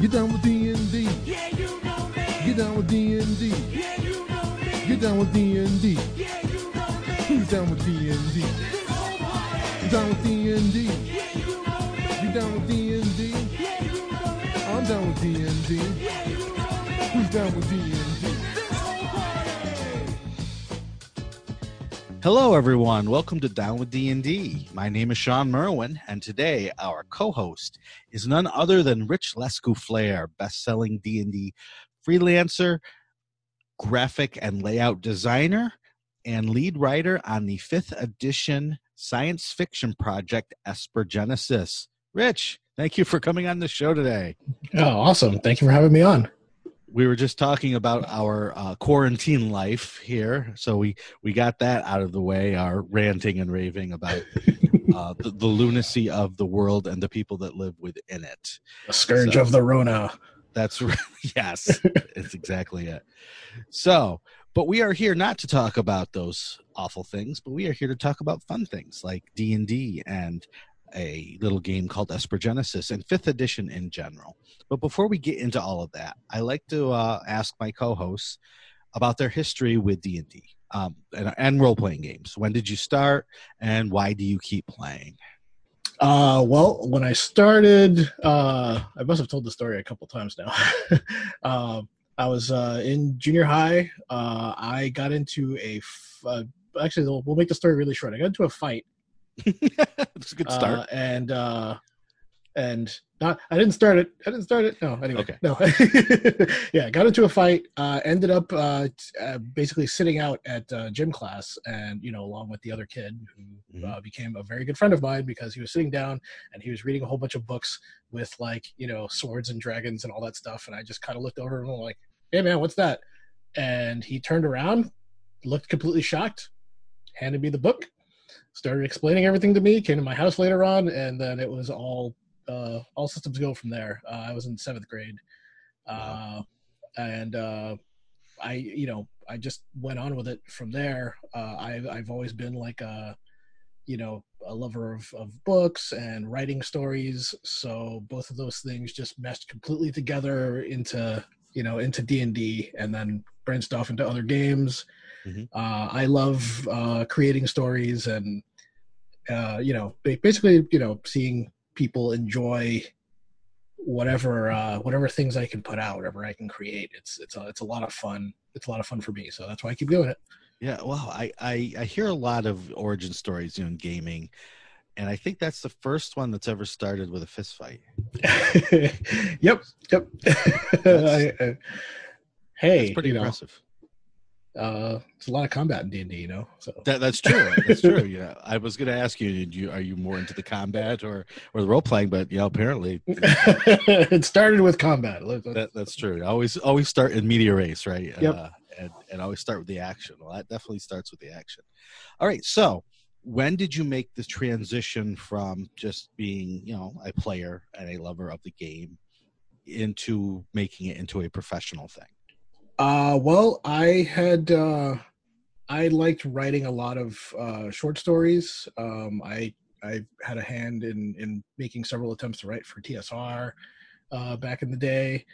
Get down with D&D. Yeah, you know me. Get down with D&D. Yeah, you know me. Get down with D&D. Yeah, you know me. Who's down with D&D? This whole party. You down with D&D? Yeah, you know me. You down with D&D? Yeah, you know me. I'm down with D&D. Yeah, you know me. Who's down with D&D? Hello, everyone. Welcome to Down with D&D. My name is Shawn Merwin, and today our co-host is none other than Rich Lescouflair, best-selling D&D freelancer, graphic and layout designer, and lead writer on the fifth edition science fiction project Esper Genesis. Rich, thank you for coming on the show today. Oh, awesome. Thank you for having me on. We were just talking about our uh, quarantine life here. So we we got that out of the way our ranting and raving about uh, the, the lunacy of the world and the people that live within it. The scourge So- of the Rona. that's right yes it's exactly it. So but we are here not to talk about those awful things but we are here to talk about fun things like d&d and a little game called Esper Genesis and fifth edition in general. But before we get into all of that, I like to uh, ask my co-hosts about their history with D and D um, and, role playing games. When did you start, and why do you keep playing? Uh, well, when I started, uh, I must have told the story a couple times now. uh, I was uh, in junior high. Uh, I got into a, f- uh, actually, we'll make the story really short. I got into a fight It's a good Uh, start. and uh, and not I didn't start it. I didn't start it. No, anyway, Okay. no. yeah, got into a fight. Uh, ended up uh, t- uh, basically sitting out at uh, gym class, and you know, along with the other kid who Mhm. uh, became a very good friend of mine because he was sitting down and he was reading a whole bunch of books with like you know swords and dragons and all that stuff, and I just kind of looked over and I'm like, "Hey man, what's that?" And he turned around, looked completely shocked, handed me the book started explaining everything to me came to my house later on and then it was all uh all systems go from there. Uh, i was in seventh grade. Uh and uh i you know i just went on with it from there. Uh i've, I've always been like a you know a lover of, of books and writing stories. So both of those things just meshed completely together into you know into d&d and then branched off into other games. Mhm. uh, i love uh, creating stories and uh, you know basically you know seeing people enjoy whatever uh, whatever things i can put out whatever i can create. It's it's a, it's a lot of fun. It's a lot of fun for me. So that's why i keep doing it. Yeah, well, I, I I hear a lot of origin stories you know, in gaming, and I think that's the first one that's ever started with a fist fight. yep. Yep. I, uh, hey It's pretty you know impressive. Uh it's a lot of combat in d&d you know so That, that's true. That's true. Yeah, I was going to ask you, did you are you more into the combat or or the role playing? But yeah, apparently it started with combat that, that's true. Always always start in medias res, right? Yep. Uh, and and always start with the action. Well, that definitely starts with the action. All right. So, when did you make the transition from just being, you know, a player and a lover of the game into making it into a professional thing? Uh, well, I had uh, I liked writing a lot of uh, short stories. Um, I I had a hand in in making several attempts to write for TSR uh, back in the day,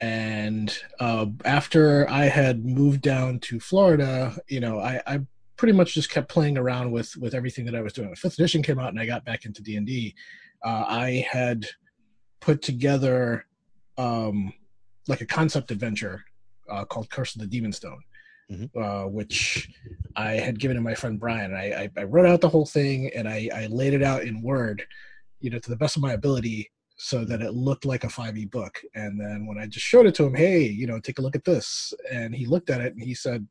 and uh, after I had moved down to Florida, you know, I, I pretty much just kept playing around with with everything that I was doing. When Fifth edition came out, and I got back into D and D. Uh, I had put together um, like a concept adventure uh, called Curse of the Demon Stone, Mhm. uh, which I had given to my friend Brian. I, I, I wrote out the whole thing and I, I laid it out in Word, you know, to the best of my ability so that it looked like a 5e book. And then when I just showed it to him, hey, you know, take a look at this. And he looked at it and he said,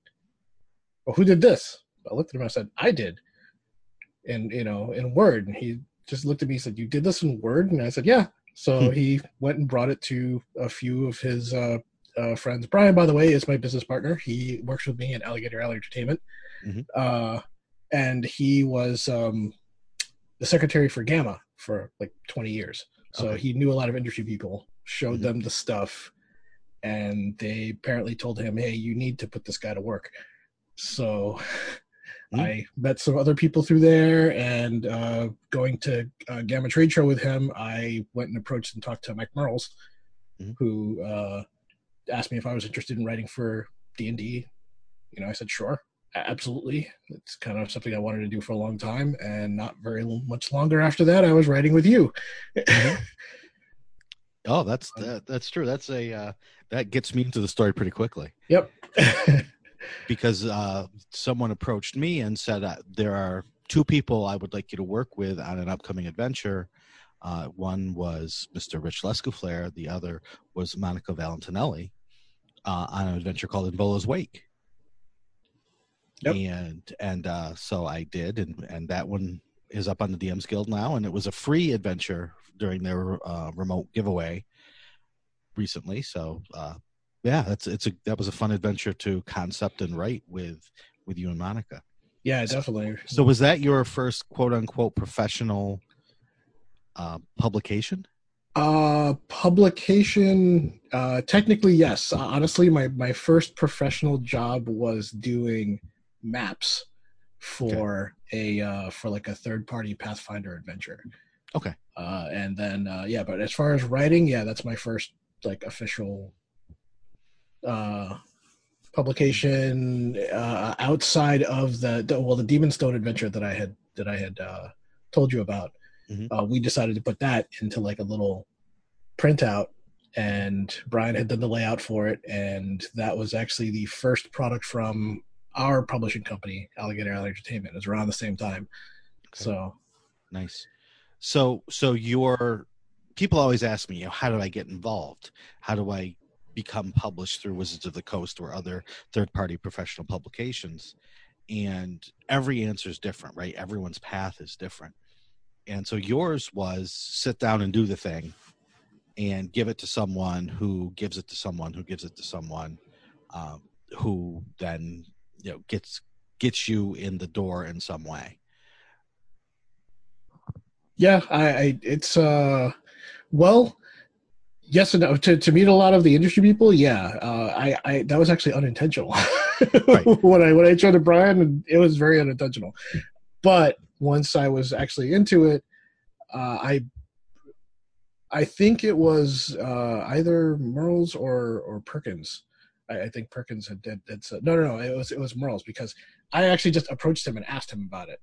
well, who did this? I looked at him, I said, I did. And, you know, in Word. And he just looked at me and said, you did this in Word? And I said, yeah. So Hmm. he went and brought it to a few of his uh, uh, friends. Brian, by the way, is my business partner. He works with me at Alligator Alley Entertainment, Mhm. uh, and he was um, the secretary for GAMA for like 20 years. So Okay. he knew a lot of industry people. Showed Mhm. them the stuff, and they apparently told him, "Hey, you need to put this guy to work." So Mhm. I met some other people through there, and uh, going to uh, GAMA Trade Show with him, I went and approached and talked to Mike Mearls, Mhm. who uh, asked me if I was interested in writing for D and D. You know, I said sure, absolutely. It's kind of something I wanted to do for a long time, and not very much longer after that, I was writing with you. Oh, that's that, that's true. That's a uh, that gets me into the story pretty quickly yep. because uh, someone approached me and said uh, there are two people I would like you to work with on an upcoming adventure. Uh, one was Mr. Rich Lescouflair. The other was Monica Valentinelli uh, on an adventure called In Volo's Wake. Yep. And and uh, so I did, and and that one is up on the DMs Guild now, and it was a free adventure during their uh, remote giveaway recently. So uh, yeah, that's it's a that was a fun adventure to concept and write with with you and Monica. yeah, definitely. So was that your first quote unquote professional uh, publication? Uh, publication. Uh, technically, yes. Uh, honestly, my my first professional job was doing maps for a uh, for like a third party Pathfinder adventure. Okay. Uh, and then uh, yeah, but as far as writing, yeah, that's my first like official uh publication uh outside of the, the well the demon stone adventure that i had that i had uh told you about Mhm. uh we decided to put that into like a little printout and brian had done the layout for it and that was actually the first product from our publishing company alligator alley entertainment it was around the same time Okay. so Nice. So so your people always ask me, you know, how do I get involved? How do I become published through Wizards of the Coast or other third party professional publications? And every answer is different, right? Everyone's path is different. And so yours was sit down and do the thing and give it to someone who gives it to someone who gives it to someone um, who then you know gets gets you in the door in some way. Yeah, I, I it's uh well yes and no. To to meet a lot of the industry people, yeah. Uh I, I that was actually unintentional. Right. when I when I joined Brian it was very unintentional. But once I was actually into it, uh I I think it was uh either Mearls or or Perkins. I, I think Perkins had, had, had said no no no it was it was Mearls because I actually just approached him and asked him about it.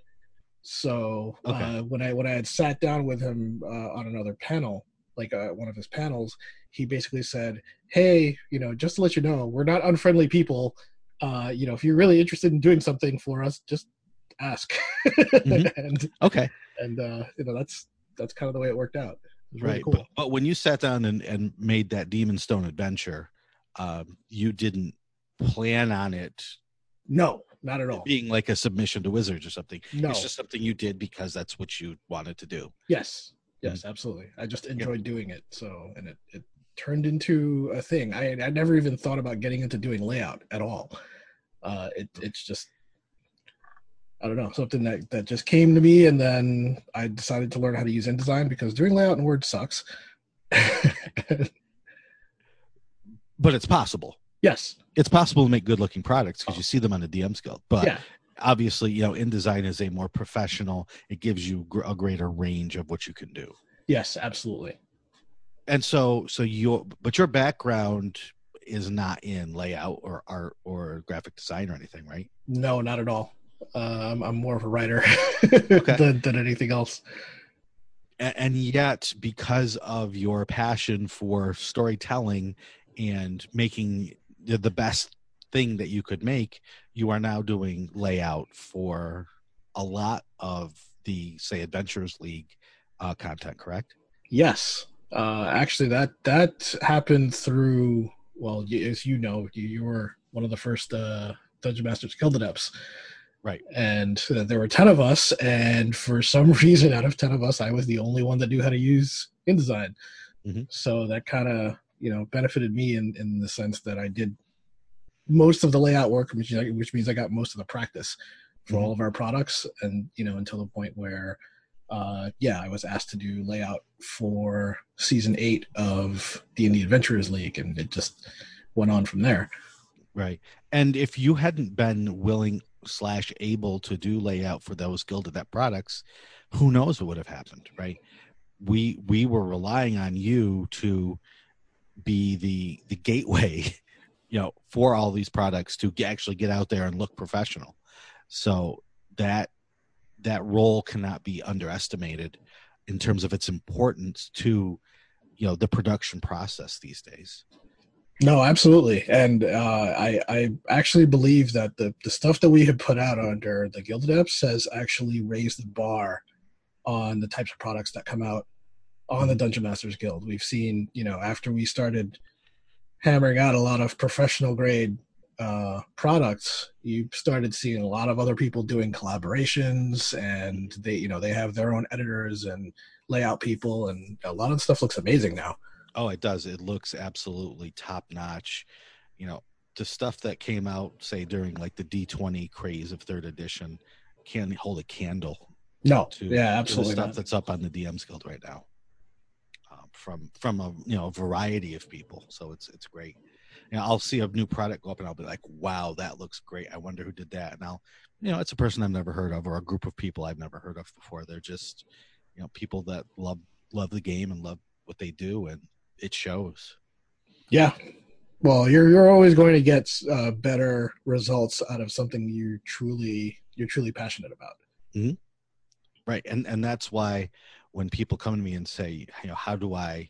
So Okay. uh, when I when I had sat down with him uh, on another panel, like uh, one of his panels, he basically said, "Hey, you know, just to let you know, we're not unfriendly people. Uh, you know, if you're really interested in doing something for us, just ask." Mhm. and Okay. and uh, you know that's that's kind of the way it worked out. It was really right cool. but, but when you sat down and, and made that demon stone adventure um, you didn't plan on it no, not at all. being like a submission to wizards or something No. it's just something you did because that's what you wanted to do Yes. Mm-hmm. Yes, absolutely. I just enjoyed doing it. So, and it, it turned into a thing. I I never even thought about getting into doing layout at all. Uh, it it's just I don't know something that that just came to me, and then I decided to learn how to use InDesign because doing layout in Word sucks. but it's possible yes. it's possible to make good looking products because you see them on the DMs Guild but yeah. obviously you know InDesign is a more professional it gives you gr- a greater range of what you can do Yes. Absolutely. and so so your but your background is not in layout or art or graphic design or anything right No, not at all. Uh, I'm I'm more of a writer than than anything else. And yet because of your passion for storytelling and making the the best thing that you could make you are now doing layout for a lot of the say adventures league uh, content correct Yes, uh, actually, that that happened through. Well, as you know, you, you were one of the first uh, Dungeon Masters Guild adepts, Right. And uh, there were ten of us, and for some reason, out of ten of us, I was the only one that knew how to use InDesign. Mhm. So that kind of you know benefited me in in the sense that I did most of the layout work, which which means I got most of the practice for Mhm. all of our products, and you know until the point where uh, yeah, I was asked to do layout for season eight of D and D Adventurers League, and it just went on from there. right and if you hadn't been willing slash able to do layout for those guild adept products who knows what would have happened right we we were relying on you to be the the gateway, you know, for all these products to actually get out there and look professional. So that that role cannot be underestimated in terms of its importance to you know the production process these days. No, absolutely, and uh, I I actually believe that the the stuff that we have put out under the Guild Adepts has actually raised the bar on the types of products that come out on the Dungeon Masters Guild. We've seen, you know, after we started hammering out a lot of professional grade uh, products, you started seeing a lot of other people doing collaborations, and they, you know, they have their own editors and layout people, and a lot of stuff looks amazing now. Oh, it does. It looks absolutely top notch. You know, the stuff that came out, say during like the D20 craze of third edition, can't hold a candle No, to yeah, absolutely. stuff not. that's up on the DM's Guild right now. Um, from from a you know variety of people, so it's it's great. You know, I'll see a new product go up and I'll be like, "Wow, that looks great! I wonder who did that." And I'll, you know, it's a person I've never heard of or a group of people I've never heard of before. They're just, you know, people that love love the game and love what they do, and it shows. Yeah. Well, you're you're always going to get uh, better results out of something you truly you're truly passionate about. right and and that's why when people come to me and say you know how do i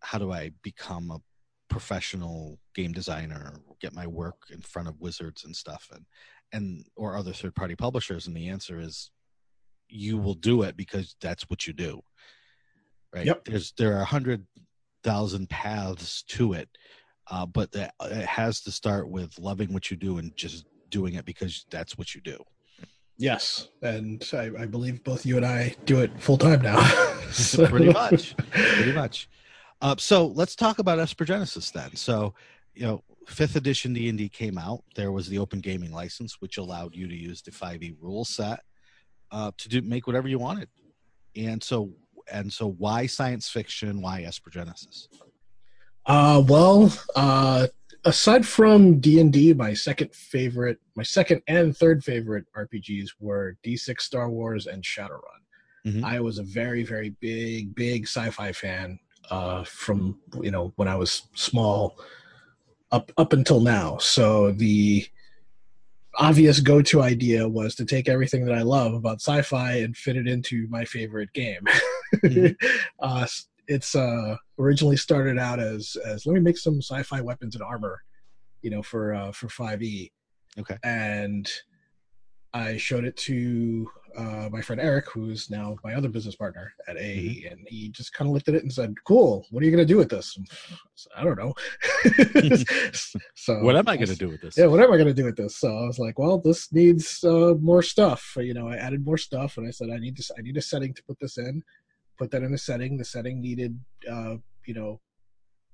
how do i become a professional game designer get my work in front of wizards and stuff and and or other third party publishers and the answer is you will do it because that's what you do right Yep. there's there are a hundred thousand paths to it uh, but that it has to start with loving what you do and just doing it because that's what you do Yes, and I, I believe both you and I do it full time now. So- Pretty much. pretty much. Uh, so let's talk about Esper Genesis then. So, you know, fifth edition D and D came out. There was the open gaming license, which allowed you to use the five E rule set uh, to do make whatever you wanted. And so, and so, why science fiction? Why Esper Genesis? Uh, well, uh, aside from D and D, my second favorite, my second and third favorite RPGs were D6 Star Wars and Shadowrun. Mhm. I was a very, very big, big sci-fi fan uh, from you know when I was small up up until now. So the obvious go-to idea was to take everything that I love about sci-fi and fit it into my favorite game. Mhm. uh, it's uh, originally started out as as let me make some sci-fi weapons and armor, you know, for uh, for 5e, Okay. and I showed it to uh, my friend Eric, who's now my other business partner at AE, and he just kind of looked at it and said, "Cool, what are you going to do with this?" I said, I don't know. so What am I going to do with this? yeah, what am I going to do with this? So I was like, well, this needs uh, more stuff. You know, I added more stuff, and I said, I need to, I need a setting to put this in. Put that in the setting. The setting needed, uh, you know,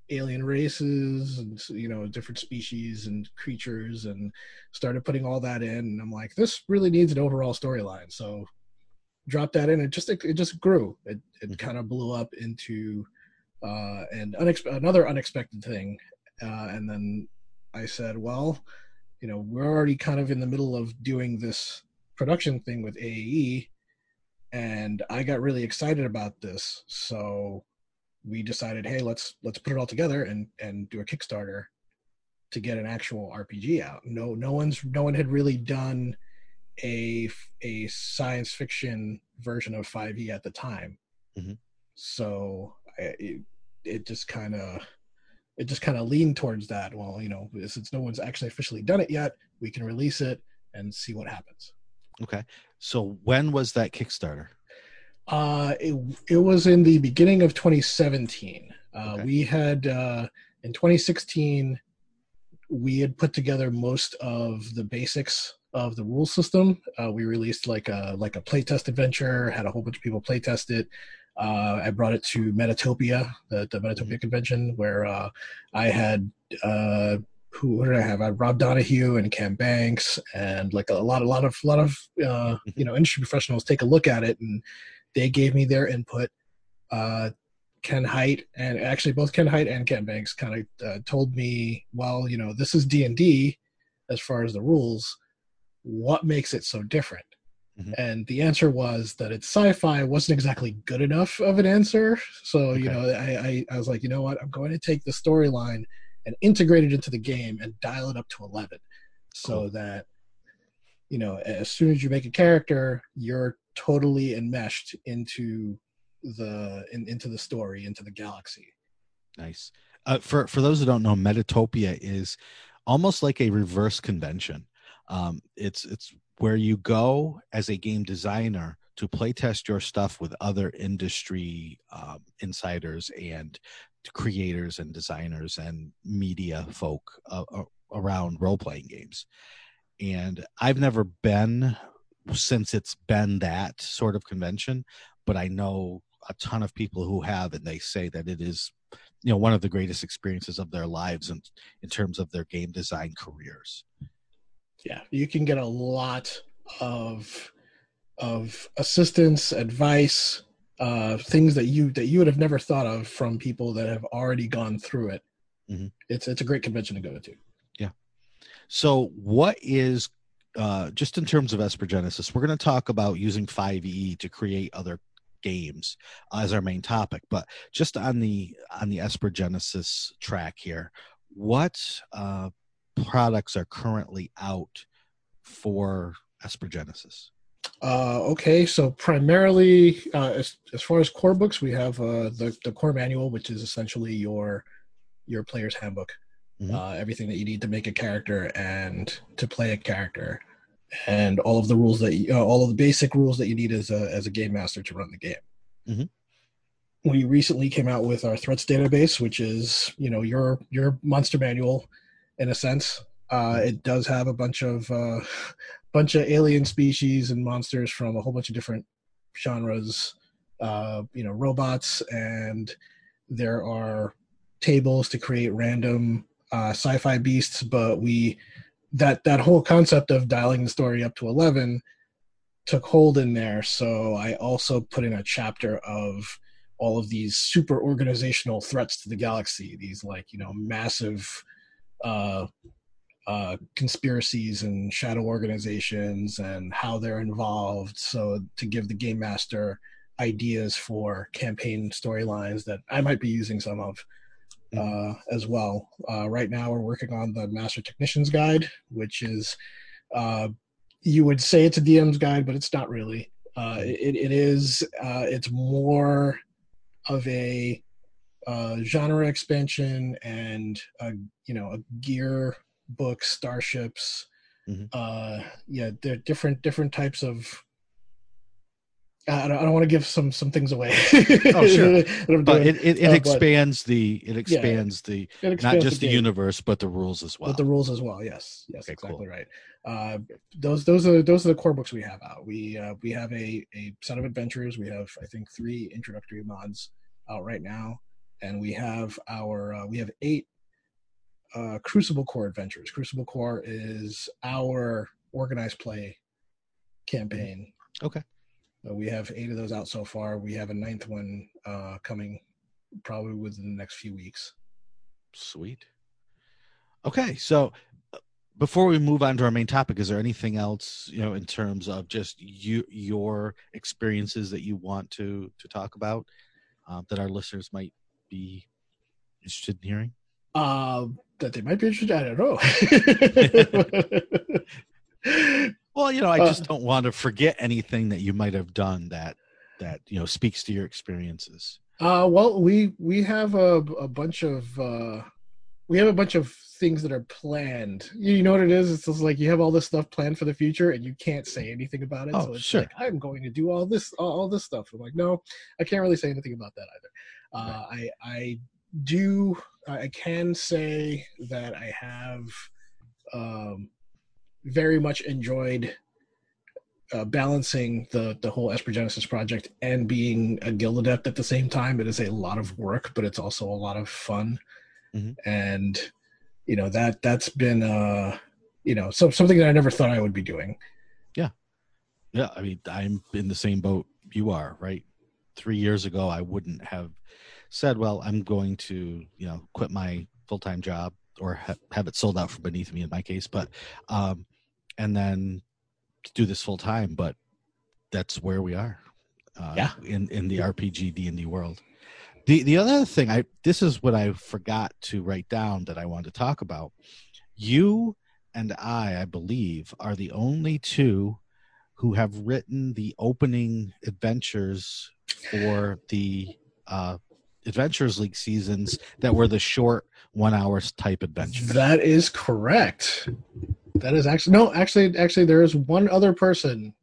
alien races and you know different species and creatures, and started putting all that in. And I'm like, this really needs an overall storyline. So dropped that in. It just, it, just grew. It, it Mhm. kind of blew up into uh, and unex- another unexpected thing. Uh, and then I said, well, you know, we're already kind of in the middle of doing this production thing with AE, and I got really excited about this. So we decided, hey, let's let's put it all together and and do a Kickstarter to get an actual RPG out. No, no one's no one had really done a a science fiction version of 5e at the time. Mhm. So I, it, it just kind of it just kind of leaned towards that. Well, you know, since no one's actually officially done it yet, we can release it and see what happens. Okay. So when was that Kickstarter? Uh, it, it was in the beginning of 2017. Uh, Okay. We had uh, in 2016 we had put together most of the basics of the rule system. Uh, we released like a like a playtest adventure, had a whole bunch of people playtest it. Uh, I brought it to Metatopia, the, the Metatopia convention, where uh, I had uh, who, who did I have? I had Rob Donoghue and Cam Banks, and like a lot, a lot of, a lot of uh, you know industry professionals take a look at it, and they gave me their input. Uh, Ken Hite and actually both Ken Hite and Ken Banks kind of uh, told me, well, you know, this is D and D as far as the rules. What makes it so different? Mhm. And the answer was that it's sci-fi wasn't exactly good enough of an answer. So you know, I, I I was like, you know what, I'm going to take the storyline and integrate it into the game and dial it up to eleven, so Cool. that you know, as soon as you make a character, you're totally enmeshed into the in, into the story, into the galaxy. Nice. Uh, for for those who don't know, Metatopia is almost like a reverse convention. Um, it's it's where you go as a game designer to play test your stuff with other industry um, insiders and creators and designers and media folk uh, uh, around role playing games. And I've never been since it's been that sort of convention, but I know a ton of people who have, and they say that it is you know one of the greatest experiences of their lives in, in terms of their game design careers yeah you can get a lot of of assistance advice uh things that you that you would have never thought of from people that have already gone through it Mhm. it's it's a great convention to go to Yeah. so what is uh, just in terms of Esper Genesis, we're going to talk about using 5e to create other games as our main topic. But just on the on the Esper Genesis track here, what uh, products are currently out for Esper Genesis? Uh okay so primarily uh as, as far as core books we have uh the, the core manual which is essentially your your player's handbook. Mhm. uh everything that you need to make a character and to play a character. And all of the rules that you, uh, all of the basic rules that you need as a as a game master to run the game. Mhm. we recently came out with our threats database which is you know your your monster manual in a sense. Uh it does have a bunch of uh bunch of alien species and monsters from a whole bunch of different genres uh you know robots and there are tables to create random uh sci-fi beasts but we that that whole concept of dialing the story up to 11 took hold in there. So i also put in a chapter of all of these super organizational threats to the galaxy these like you know massive uh uh, conspiracies and shadow organizations and how they're involved. So to give the game master ideas for campaign storylines that I might be using some of uh, as well. Uh, right now, we're working on the Master Technician's Guide, which is uh, you would say it's a DM's guide, but it's not really. Uh, it, it is. Uh, it's more of a uh, genre expansion and a, you know a gear book, starships. Mhm. Uh, yeah, they're different different types of. I don't, I don't want to give some some things away. Oh, sure. But it, it, it uh, but- expands the it expands the It not just the game. universe but the rules as well. With the rules as well. Yes, yes, Okay, exactly cool. right. Uh, those those are those are the core books we have out. We uh, we have a a set of adventures. We have I think three introductory mods out right now, and we have our uh, we have eight uh, Crucible Core adventures. Crucible Core is our organized play campaign. Okay. Uh, we have eight of those out so far. We have a ninth one uh, coming probably within the next few weeks. Sweet. Okay, so uh, before we move on to our main topic, is there anything else you know in terms of just you your experiences that you want to to talk about um, that our listeners might be interested in hearing? Uh, that they might be interested. I don't know. Well, you know, I Uh, just don't want to forget anything that you might have done that that you know speaks to your experiences. uh, well, we we have a, a bunch of uh, we have a bunch of things that are planned. You, know what it is? It's just like you have all this stuff planned for the future, and you can't say anything about it. Oh, so it's sure. like I'm going to do all this all, all this stuff. I'm like, no, I can't really say anything about that either. Uh, I I do I can say that I have um, very much enjoyed uh, balancing the the whole Esper Genesis project and being a guild adept at the same time. It is a lot of work, but it's also a lot of fun, Mhm. and you know that that's been uh you know so something that I never thought I would be doing. Yeah, yeah, I mean, I'm in the same boat you are, right? Three years ago, I wouldn't have said, "Well, I'm going to, you know, quit my full time job or ha- have it sold out from beneath me in my case," but um, and then do this full time. But that's where we are. Uh, Yeah. In in the RPG D and D world. The the other thing I this is what I forgot to write down that I wanted to talk about. You and I, I believe, are the only two who have written the opening adventures for the uh, Adventures League seasons that were the short one hours type adventures. That is correct. That is actually no. Actually, actually, there is one other person.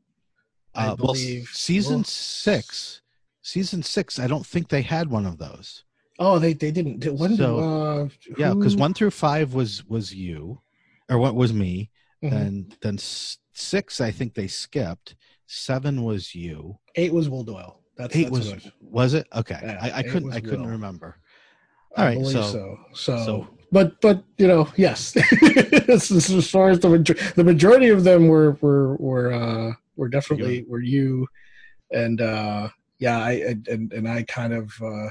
I Uh, well, believe season well, six, season six. I don't think they had one of those. Oh, they they didn't. Did- When So, uh, Yeah, because one through five was was you, or what was me, Mhm. and then six I think they skipped. Seven was you. eight was Will Doyle. That's Eight that's was what was it? Okay, Yeah, I, I couldn't I couldn't remember. I All right, so- so. So, so- but but you know, yes. as far as the major- the majority of them were were were uh were definitely were you, and uh yeah, I and and I kind of uh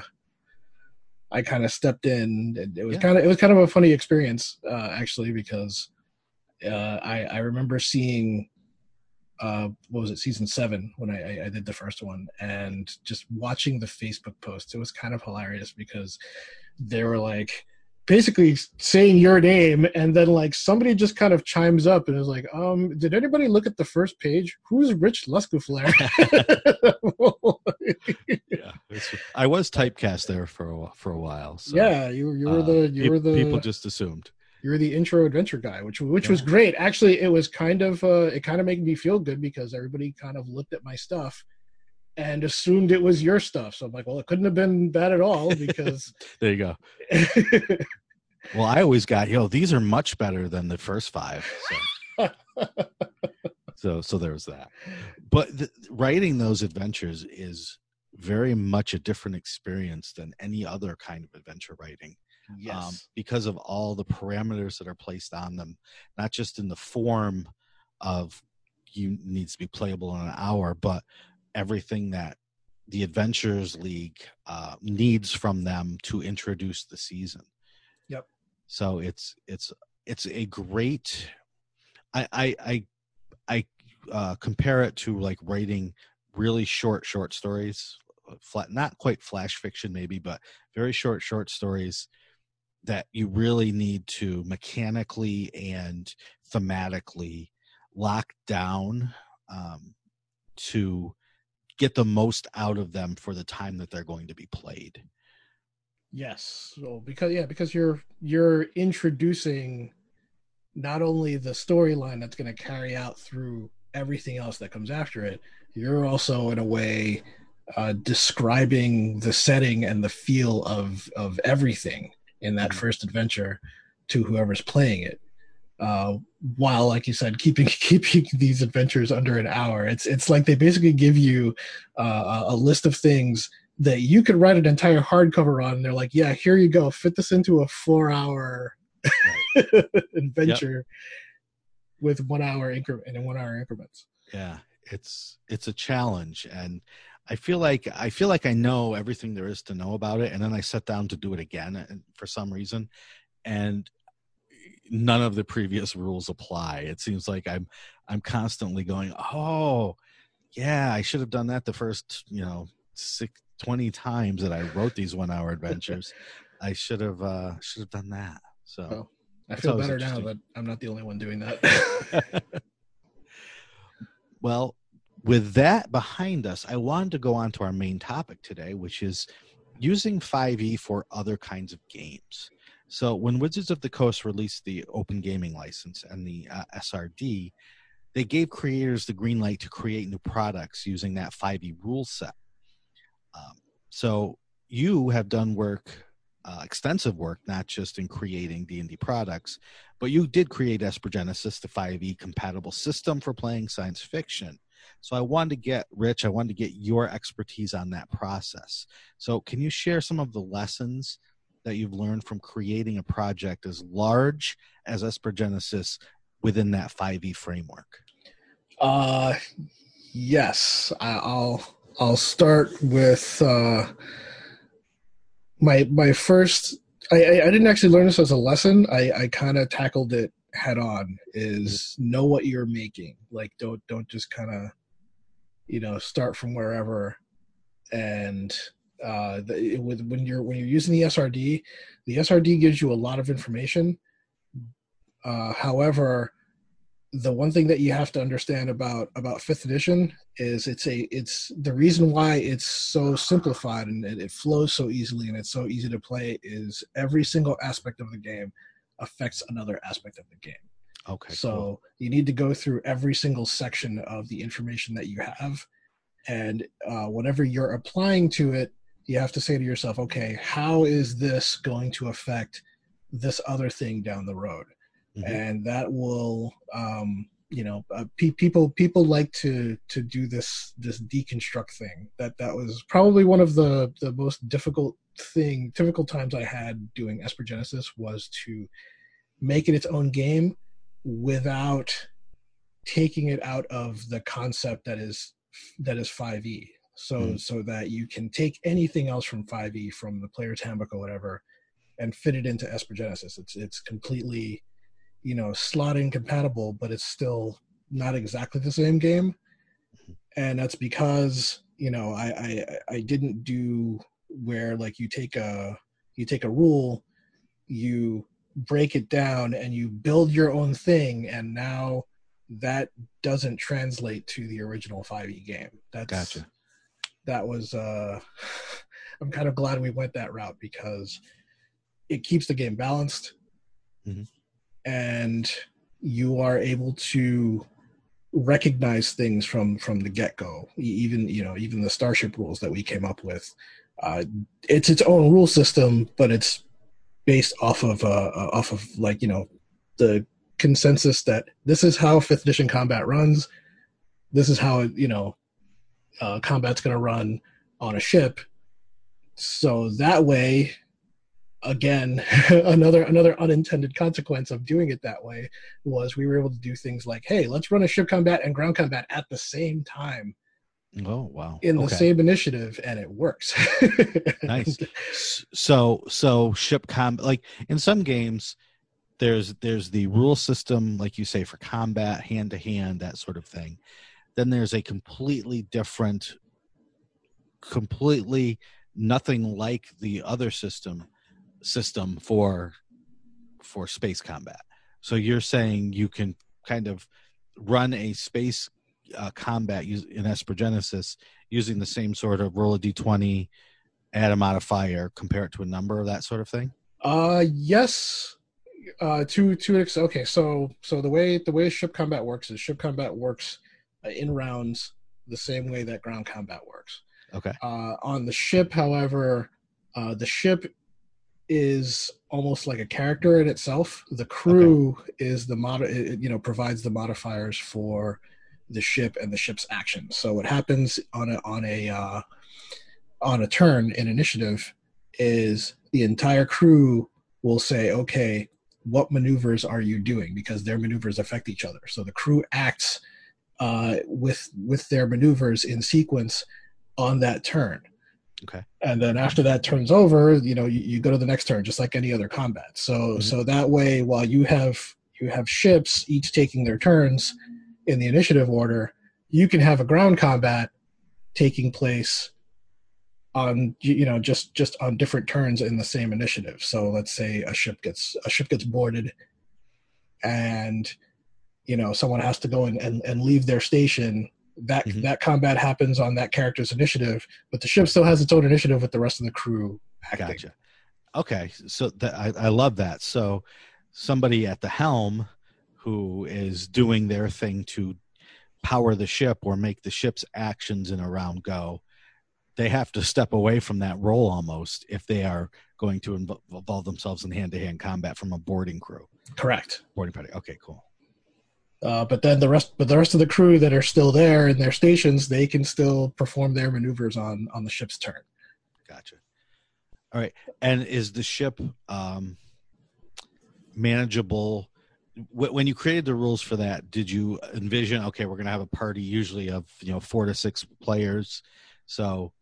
I kind of stepped in. And it was Yeah. kind of it was kind of a funny experience uh actually because uh I I remember seeing uh what was it season seven when I, I I did the first one and just watching the Facebook posts it was kind of hilarious because they were like basically saying your name and then like somebody just kind of chimes up and is like um did anybody look at the first page who's rich Lescouflair Yeah, I was typecast there for a for a while. So, yeah you, you were the you were the people just assumed. You were the intro adventure guy which which was great actually it was kind of uh it kind of made me feel good because everybody kind of looked at my stuff and assumed it was your stuff so i'm like well it couldn't have been bad at all because There you go. Well, I always got yo. These are much better than the first five. So, so, so there was that. But the, writing those adventures is very much a different experience than any other kind of adventure writing. Um, because of all the parameters that are placed on them, not just in the form of you needs to be playable in an hour, but everything that the Adventures League uh, needs from them to introduce the season. Yep. So it's it's it's a great. I I I, I uh, compare it to like writing really short short stories, uh, flat not quite flash fiction maybe, but very short short stories that you really need to mechanically and thematically lock down um, to get the most out of them for the time that they're going to be played. Yes. So because yeah, because you're you're introducing not only the storyline that's going to carry out through everything else that comes after it, you're also in a way uh, describing the setting and the feel of of everything in that Mhm. first adventure to whoever's playing it. Uh, while, like you said, keeping keeping these adventures under an hour, it's it's like they basically give you uh, a list of things that you could write an entire hardcover on. And they're like, yeah, here you go. Fit this into a four hour adventure with one hour increment and in one hour increments. Yeah, it's it's a challenge and I feel like I feel like I know everything there is to know about it and then I sit down to do it again and for some reason and none of the previous rules apply. It seems like I'm I'm constantly going, "Oh, yeah, I should have done that the first, you know, six, 20 times that I wrote these 1-hour adventures. I should have uh should have done that." So Oh. I feel better now that I'm not the only one doing that. well, with that behind us, I wanted to go on to our main topic today, which is using 5e for other kinds of games. So, when Wizards of the Coast released the open gaming license and the uh, SRD, they gave creators the green light to create new products using that 5e rule set. Um, so, you have done work, uh, extensive work, not just in creating D&D products, but you did create Esper Genesis, the 5e compatible system for playing science fiction. So I wanted to get Rich, I wanted to get your expertise on that process. So can you share some of the lessons that you've learned from creating a project as large as Esper Genesis within that 5e framework? Uh, yes, I'll I'll start with uh, my my first. I, I I didn't actually learn this as a lesson. I I kind of tackled it head on. Is know what you're making. Like don't don't just kind of you know start from wherever. And uh the, it- with when you're when you're using the srd the srd gives you a lot of information. Uh however the one thing that you have to understand about about fifth edition is it's a it's the reason why it's so simplified and it, it flows so easily and it's so easy to play is every single aspect of the game affects another aspect of the game Okay. so cool. you need to go through every single section of the information that you have, and uh, whatever you're applying to it, you have to say to yourself, okay, how is this going to affect this other thing down the road? Mhm. And that will, um, you know, uh, pe- people people like to to do this this deconstruct thing. That that was probably one of the the most difficult thing difficult times I had doing Esper Genesis was to make it its own game without taking it out of the concept that is that is 5e so Mhm. so that you can take anything else from 5e from the player's handbook or whatever and fit it into Esper Genesis it's it's completely you know slot incompatible but it's still not exactly the same game. And that's because you know I, I i didn't do where like you take a you take a rule you break it down and you build your own thing and now that doesn't translate to the original 5e game that's Gotcha. that was uh i'm kind of glad we went that route because it keeps the game balanced Mhm. and you are able to recognize things from from the get-go even you know even the starship rules that we came up with uh it's its own rule system but it's based off of uh uh, off of like you know the consensus that this is how fifth edition combat runs. This is how you know uh, combat's going to run on a ship. So that way again another another unintended consequence of doing it that way was we were able to do things like hey let's run a ship combat and ground combat at the same time Oh wow. in the Okay. same initiative and it works Nice. So so ship combat like in some games there's there's the rule system like you say for combat hand to hand that sort of thing then there's a completely different completely nothing like the other system system for for space combat so you're saying you can kind of run a space uh, combat in Esper Genesis using the same sort of roll a d20 add a modifier, compare it to a number, of that sort of thing. Uh, yes. Uh, to to okay. So so the way the way ship combat works is ship combat works uh, in rounds the same way that ground combat works. Okay. Uh, on the ship, however, uh, the ship is almost like a character in itself. The crew is the mod, you know, provides the modifiers for the ship and the ship's actions. So what happens on a on a uh, on a turn in initiative is the entire crew will say, okay, what maneuvers are you doing? Because their maneuvers affect each other. So the crew acts uh, with with their maneuvers in sequence on that turn. Okay. And then after that turn's over, you know, you, you go to the next turn, just like any other combat. So Mhm. so that way, while you have you have ships each taking their turns in the initiative order, you can have a ground combat taking place on you know just just on different turns in the same initiative so let's say a ship gets a ship gets boarded and you know someone has to go in and, and leave their station that Mhm. that combat happens on that character's initiative but the ship still has its own initiative with the rest of the crew acting Gotcha. Okay, so that I, I love that. So somebody at the helm who is doing their thing to power the ship or make the ship's actions in a round go, they have to step away from that role almost if they are going to invo- involve themselves in hand-to-hand combat from a boarding crew, correct boarding party. Okay, cool. uh, but then the rest but the rest of the crew that are still there in their stations they can still perform their maneuvers on on the ship's turn Gotcha. All right. And is the ship um, manageable? Wh- When you created the rules for that, did you envision, okay, we're going to have a party usually of, you know, four to six players. So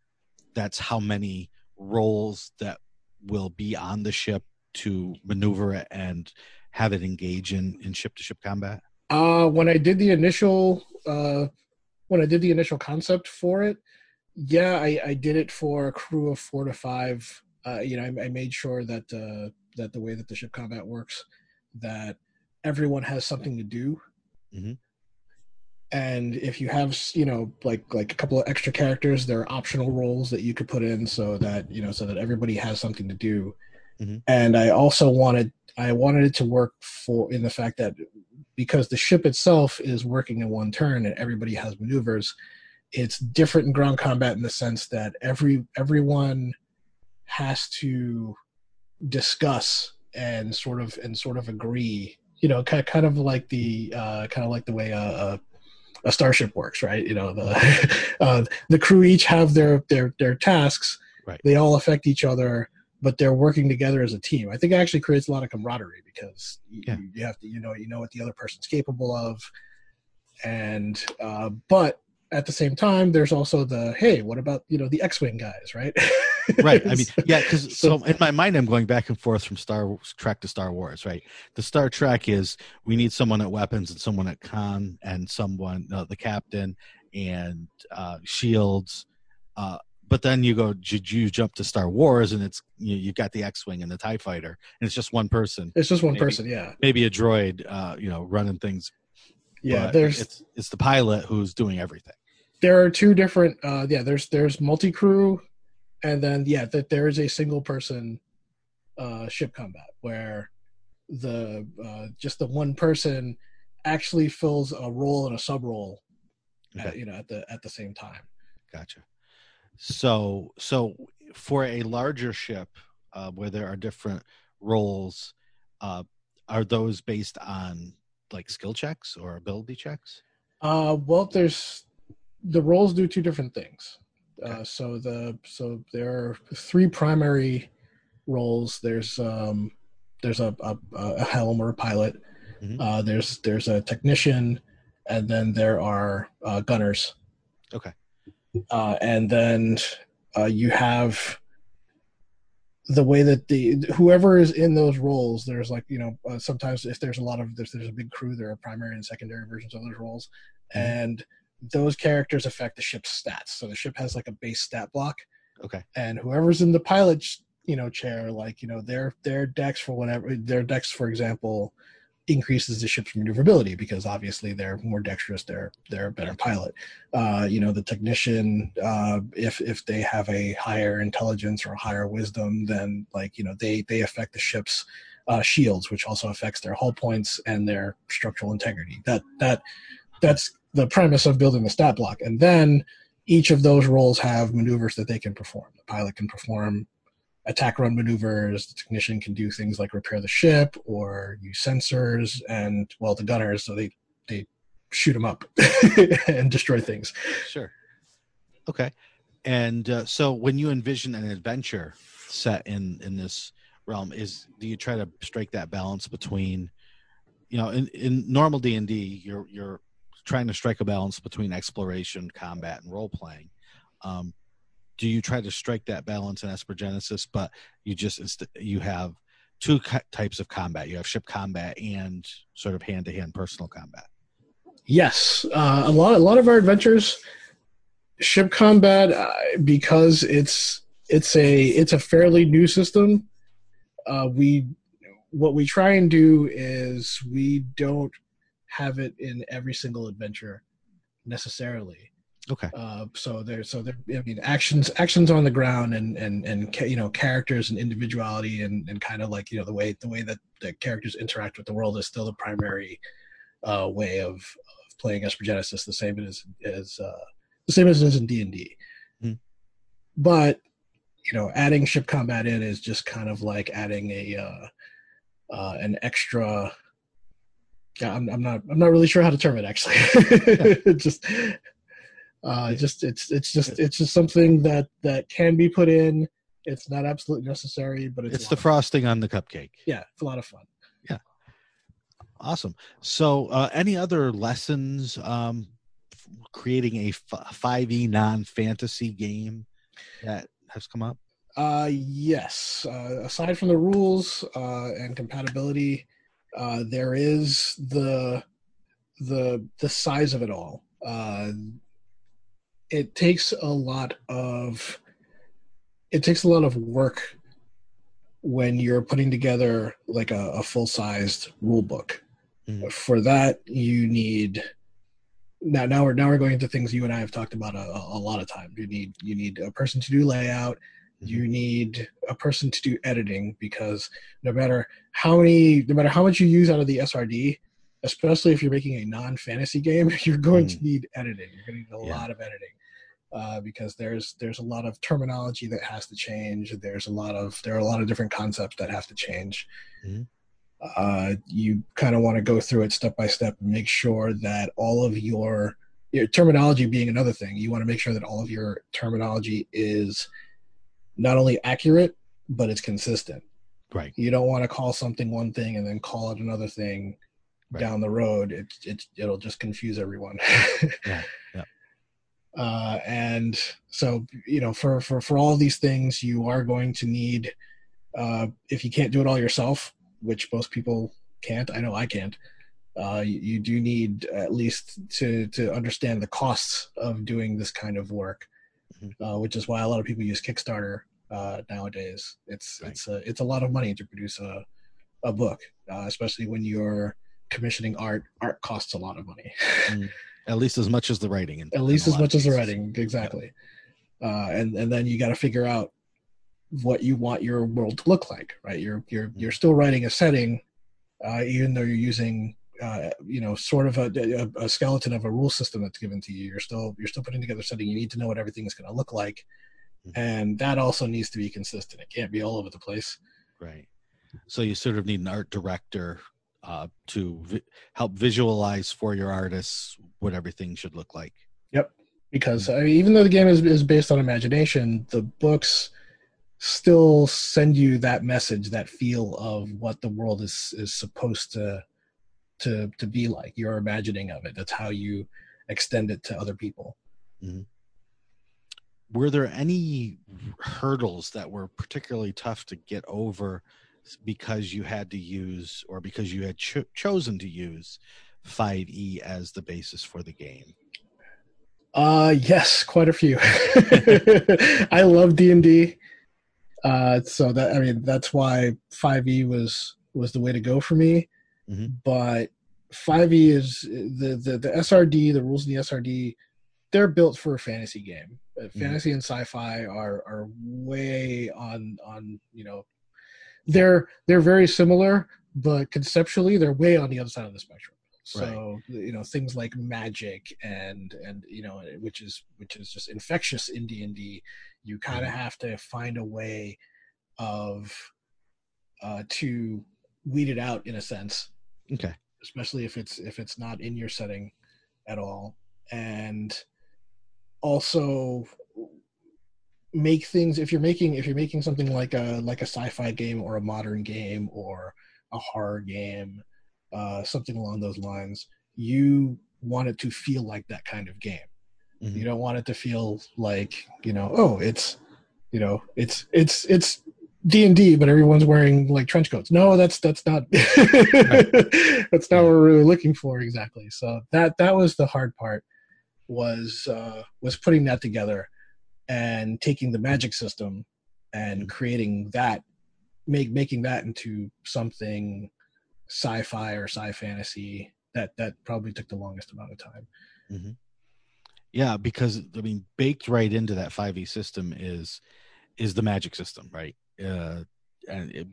that's how many roles that will be on the ship to maneuver it and have it engage in, in ship to ship combat? Uh, when I did the initial uh, when I did the initial concept for it, yeah, I, I did it for a crew of four to five. Uh, you know, I, I made sure that uh, that the way that the ship combat works, that everyone has something to do. Mhm. And if you have, you know, like like a couple of extra characters, there are optional roles that you could put in so that you know so that everybody has something to do. Mhm. And I also wanted I wanted it to work for in the fact that because the ship itself is working in one turn and everybody has maneuvers, it's different in ground combat in the sense that every everyone has to discuss and sort of and sort of agree you know kind, kind of like the uh kind of like the way a, a a starship works right? You know the uh the crew each have their their their tasks. Right. they all affect each other but they're working together as a team. I think it actually creates a lot of camaraderie because you, Yeah. you have to you know you know what the other person's capable of. And uh but at the same time there's also the hey what about you know the x-wing guys right right i mean yeah because So- so in my mind i'm going back and forth from star trek to star wars right? The star trek is we need someone at weapons and someone at con and someone uh, the captain and uh shields uh but then you go you, you jump to star wars and it's you, you've got the x-wing and the tie fighter and it's just one person. It's just one Maybe. person yeah. maybe a droid uh you know running things yeah but there's it's it's the pilot who's doing everything. There are two different uh yeah there's there's multi-crew and then yeah that there is a single person uh ship combat where the uh just the one person actually fills a role and a sub role Okay. at, you know at the at the same time Gotcha. So, so for a larger ship uh, where there are different roles, uh, are those based on like skill checks or ability checks? Uh, well, there's the roles do two different things. Uh, so the so there are three primary roles. There's um there's a a, a helm or a pilot. Mhm. Uh, there's there's a technician, and then there are uh, gunners. Okay. Uh, and then uh, you have the way that the whoever is in those roles there's like you know uh, sometimes if there's a lot of there's, there's a big crew there are primary and secondary versions of those roles Mhm. and those characters affect the ship's stats. So the ship has like a base stat block. Okay. and whoever's in the pilot's you know chair like you know their their Dex for whatever their Dex for example increases the ship's maneuverability because obviously they're more dexterous they're they're a better pilot. Uh you know the technician uh if if they have a higher intelligence or higher wisdom then like you know they they affect the ship's uh shields which also affects their hull points and their structural integrity. That that that's the premise of building the stat block and then each of those roles have maneuvers that they can perform the pilot can perform attack run maneuvers. The technician can do things like repair the ship or use sensors, and well, the gunners so they they shoot them up and destroy things. Sure. Okay. And uh, so, when you envision an adventure set in in this realm, is do you try to strike that balance between, you know, in, in normal D and D, you're you're trying to strike a balance between exploration, combat, and role playing. Um, do you try to strike that balance in Esper Genesis, but you just inst- you have two ki- types of combat? You have ship combat and sort of hand to hand personal combat. Yes, uh, a lot a lot of our adventures, ship combat, uh, because it's it's a it's a fairly new system. Uh, we what we try and do is we don't have it in every single adventure necessarily. Okay. Uh, so there's so there I mean actions actions on the ground and and and you know characters and individuality and and kind of like you know the way the way that the characters interact with the world is still the primary uh, way of, of playing Esper Genesis, the same as as uh, the same as it is in D and D. Hmm. But you know, adding ship combat in is just kind of like adding a uh, uh, an extra. Yeah, I'm, I'm not. I'm not really sure how to term it. Actually, It just, uh, just it's it's just it's just something that that can be put in. It's not absolutely necessary, but it's, It's the frosting on the cupcake. Yeah, it's a lot of fun. Yeah, awesome. So, uh, any other lessons um, creating a five E non fantasy game that has come up? Uh, yes. Uh, aside from the rules uh, and compatibility, uh, there is the the the size of it all. Uh, it takes a lot of it takes a lot of work when you're putting together like a, a full-sized rule book Mhm. for that you need now now we're now we're going into things you and i have talked about a, a a lot of times you need you need a person to do layout you need a person to do editing because no matter how many no matter how much you use out of the srd especially if you're making a non-fantasy game you're going to need editing. You're going to need a Yeah. lot of editing uh, because there's there's a lot of terminology that has to change. There's a lot of there are a lot of different concepts that have to change. Mhm. uh, you kind of want to go through it step by step and make sure that all of your your terminology being another thing you want to make sure that all of your terminology is not only accurate but it's consistent Right. you don't want to call something one thing and then call it another thing Right. down the road it, it it'll just confuse everyone Yeah, yeah. uh, and so you know for for for all these things you are going to need uh, if you can't do it all yourself which most people can't i know i can't uh, you, you do need at least to to understand the costs of doing this kind of work Mhm. uh, which is why a lot of people use kickstarter uh, nowadays. It's Right. it's a it's a lot of money to produce a a book uh, especially when you're commissioning art. Art costs a lot of money. At least as much as the writing. in- at least as much as the writing exactly. Uh, and and then you got to figure out what you want your world to look like right? You're you're you're still writing a setting uh, even though you're using uh, you know sort of a, a, a skeleton of a rule system that's given to you. You're still you're still putting together something. You need to know what everything is going to look like. Mhm. and that also needs to be consistent. It can't be all over the place. Right. So you sort of need an art director uh, to vi- help visualize for your artists what everything should look like. Yep. Because I mean, even though the game is, is based on imagination, the books still send you that message, that feel of what the world is is supposed to to to be like. Your imagining of it. That's how you extend it to other people. Were there any hurdles that were particularly tough to get over because you had to use or because you had cho- chosen to use 5e as the basis for the game? Uh yes, quite a few. I love D and D. Uh so that I mean that's why 5e was was the way to go for me. Mhm. But 5e is the, the the SRD, the rules in the SRD, they're built for a fantasy game. Uh, Fantasy and sci-fi are are way on on, you know, they're they're very similar, but conceptually they're way on the other side of the spectrum. So you know things like magic and and you know which is which is just infectious in D and D. You kind of have to find a way of uh, to weed it out in a sense, Okay. especially if it's if it's not in your setting at all, and also make things if you're making if you're making something like a like a sci-fi game or a modern game or a horror game uh, something along those lines, you want it to feel like that kind of game. Mhm. You don't want it to feel like you know, oh, it's you know, it's it's it's D and D, but everyone's wearing like trench coats. No, that's that's not that's not what we're really looking for exactly. So that that was the hard part was uh, was putting that together and taking the magic system and creating that make making that into something sci-fi or sci fantasy that that probably took the longest amount of time Yeah, because I mean, baked right into that 5e system is is the magic system, right? Uh,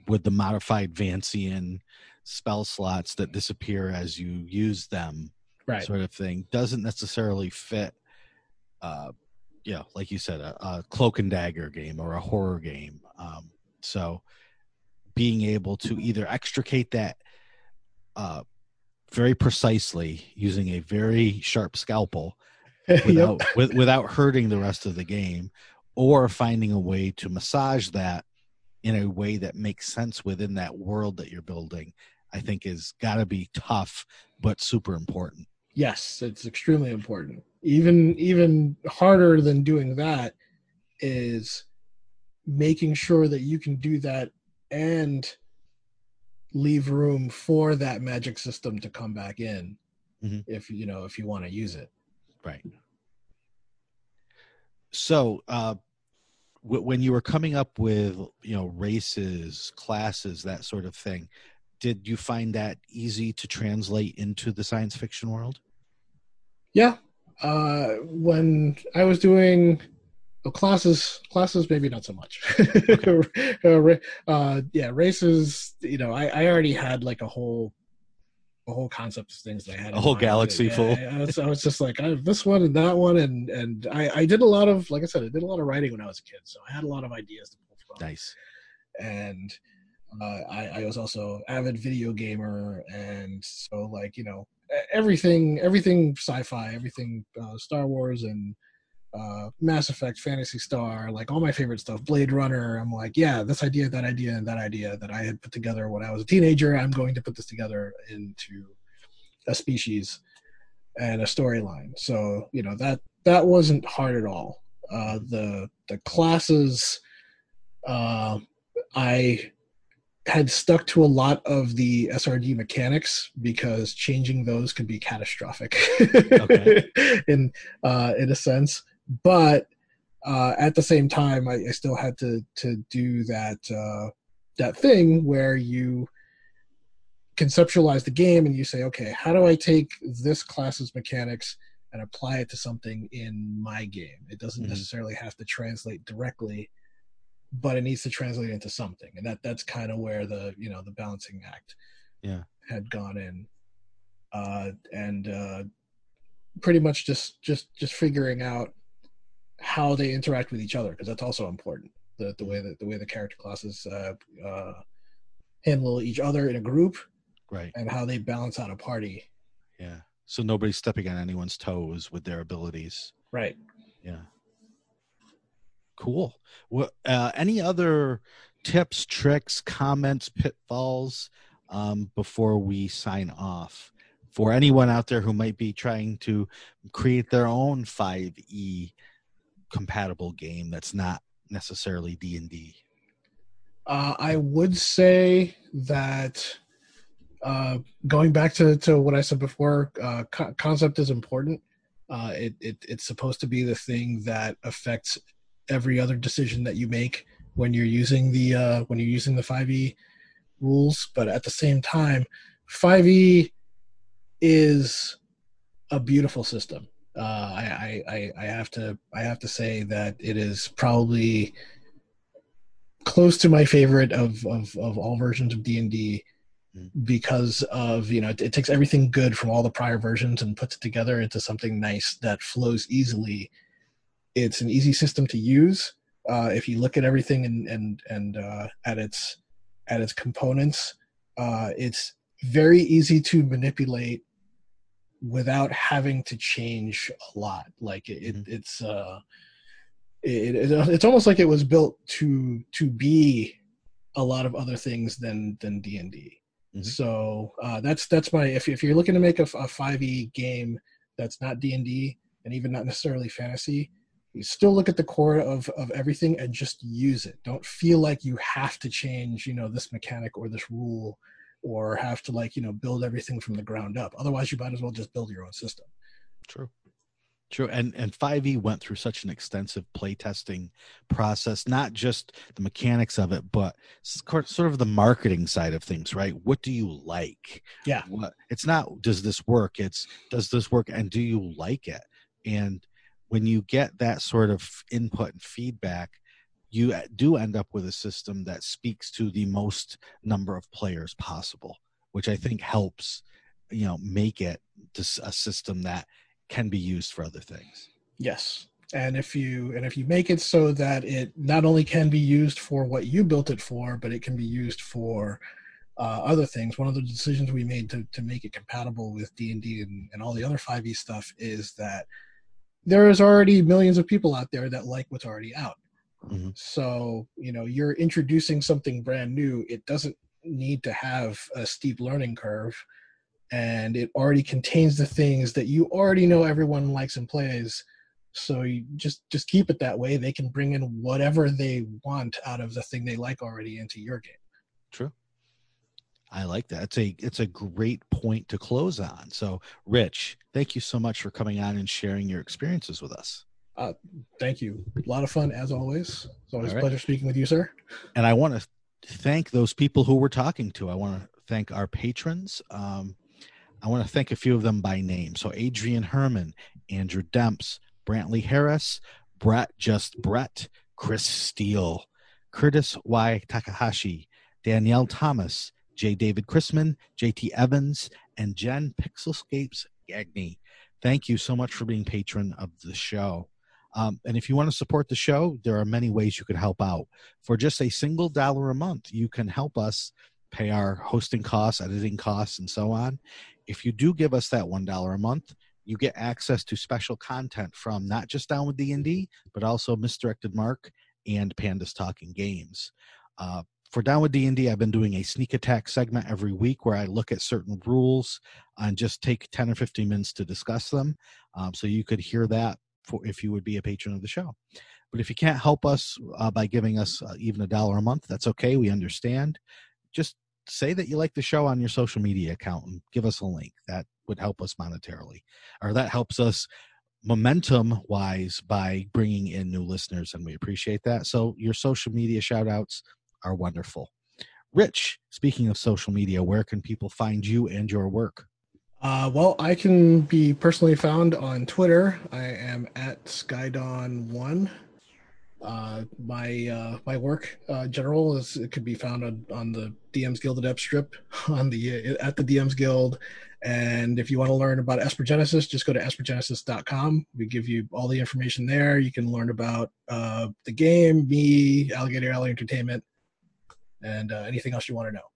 with the modified Vancian spell slots that disappear as you use them, right sort of thing, doesn't necessarily fit. Uh, you know, like you said, a, a cloak and dagger game or a horror game. Um, so, being able to either extricate that uh, very precisely using a very sharp scalpel without with, without hurting the rest of the game or finding a way to massage that in a way that makes sense within that world that you're building i think is got to be tough but super important. Yes it's extremely important. Even even harder than doing that is making sure that you can do that and leave room for that magic system to come back in Mhm. if you know if you want to use it. Right. So, uh, when you were coming up with you know races, classes, that sort of thing, did you find that easy to translate into the science fiction world? Yeah. Uh, when I was doing well, classes, classes maybe not so much. uh, ra- uh, yeah, races. You know, I, I already had like a whole, a whole concept of things that I had. A whole mind. galaxy full. I was, I was just like I this one and that one, and and I I did a lot of like I said, I did a lot of writing when I was a kid, so I had a lot of ideas to pull from Nice. and uh, I, I was also avid video gamer, and so like you know everything, everything sci-fi, everything uh, Star Wars and uh, Mass Effect, Phantasy Star, like all my favorite stuff, Blade Runner. I'm like, yeah, this idea, that idea, and that idea that I had put together when I was a teenager, I'm going to put this together into a species and a storyline. So you know that that wasn't hard at all. Uh, the the classes. Uh, I had stuck to a lot of the SRD mechanics because changing those could be catastrophic Okay. in uh, in a sense. But uh, at the same time, I, I still had to to do that uh, that thing where you conceptualize the game and you say, okay, how do I take this class's mechanics and apply it to something in my game? It doesn't Mhm. necessarily have to translate directly but it needs to translate into something and that that's kind of where the you know the balancing act Yeah. had gone in uh and uh pretty much just just just figuring out how they interact with each other because that's also important the the way that the way the character classes uh uh handle each other in a group Right. and how they balance out a party Yeah. So nobody's stepping on anyone's toes with their abilities. right Yeah. Cool. What? Uh, any other tips, tricks, comments, pitfalls um, before we sign off? For anyone out there who might be trying to create their own 5e compatible game that's not necessarily D and D. Uh, I would say that uh, going back to, to what I said before, uh, co- concept is important. Uh, it, it it's supposed to be the thing that affects every other decision that you make when you're using the uh, when you're using the 5e rules. But at the same time, 5e is a beautiful system. Uh, I, I, I have to I have to say that it is probably close to my favorite of of, of all versions of D and D Mm. because of you know it, it takes everything good from all the prior versions and puts it together into something nice that flows easily. It's an easy system to use uh, if you look at everything and and and uh, at its at its components. Uh, it's very easy to manipulate without having to change a lot. Like it, Mhm. it's uh, it, it, it's almost like it was built to to be a lot of other things than than D and D. Mhm. So uh, that's that's my if if you're looking to make a five E game that's not D and D and even not necessarily fantasy, you still look at the core of of everything and just use it. Don't feel like you have to change you know this mechanic or this rule or have to like you know build everything from the ground up. Otherwise, you might as well just build your own system. True. True. And and 5e went through such an extensive playtesting process, not just the mechanics of it, but sort of the marketing side of things, right? What do you like? Yeah. What it's not does this work? It's does this work and do you like it? And when you get that sort of input and feedback, you uh, do end up with a system that speaks to the most number of players possible, which I think helps, you know, make it a system that can be used for other things. Yes. And if you and if you make it so that it not only can be used for what you built it for, but it can be used for uh, other things. One of the decisions we made to, to make it compatible with D and D and all the other 5e stuff is that there is already millions of people out there that like what's already out. Mhm. So you know you're introducing something brand new. It doesn't need to have a steep learning curve, and it already contains the things that you already know everyone likes and plays so you just just keep it that way they can bring in whatever they want out of the thing they like already into your game True. I like that. It's a it's a great point to close on. So, Rich, thank you so much for coming on and sharing your experiences with us. Thank you. A lot of fun as always. It's always All a pleasure speaking with you, sir. and I want to thank those people who we're talking to. I want to thank our patrons. Um, I want to thank a few of them by name. So Adrian Herman, Andrew Demps, Brantley Harris, Brett Just Brett, Chris Steele, Curtis Y. Takahashi, Danielle Thomas, J. David Chrisman, JT Evans, and Jen Pixelscapes Gagney. Thank you so much for being patron of the show. Um, and if you want to support the show, there are many ways you can help out. For just a single dollar a month, you can help us pay our hosting costs, editing costs, and so on. If you do give us that one dollar a month, you get access to special content from not just Down with D and D, but also Misdirected Mark and Pandas Talking Games. Uh, for Down with D and D, I've been doing a sneak attack segment every week where I look at certain rules and just take ten or fifteen minutes to discuss them. Um, so you could hear that for if you would be a patron of the show. But if you can't help us uh, by giving us uh, even a dollar a month, that's okay. We understand. Just say that you like the show on your social media account and give us a link. That would help us monetarily, or that helps us momentum wise by bringing in new listeners, and we appreciate that. So your social media shout outs are wonderful. Rich, speaking of social media, where can people find you and your work? Uh, well, I can be personally found on Twitter. I am at Skydon1. Uh, my uh, my work uh, general is it could be found on, on the DM's Guild Adept strip on the at the DM's Guild. And if you want to learn about Esper Genesis, just go to espergenesis.com. We give you all the information there. You can learn about uh, the game, me, Alligator Alley Entertainment, and uh, anything else you want to know.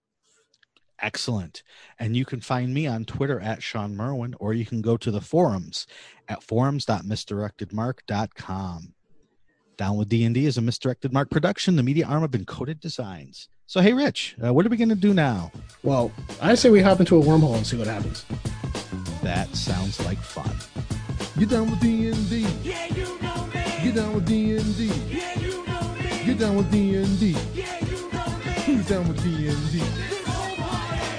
Excellent. And you can find me on Twitter at Shawn Merwin, or you can go to the forums at forums.misdirectedmark.com. Down with D&D is a Misdirected Mark production, the media arm of Encoded Designs. So, hey, Rich, uh, what are we going to do now? Well, I say we hop into a wormhole and see what happens. That sounds like fun. Get down with D&D. Yeah, you know me. Get down with D&D. Yeah, you know me. Get down with D&D. Yeah, you know me. Who's down with D&D?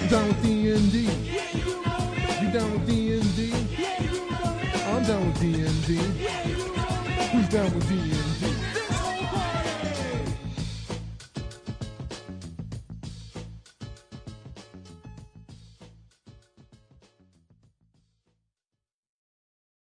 Down with D&D. Yeah, you know. You down with D&D? Yeah, you know. I'm down with D&D. Yeah, you know. Who's down with D&D?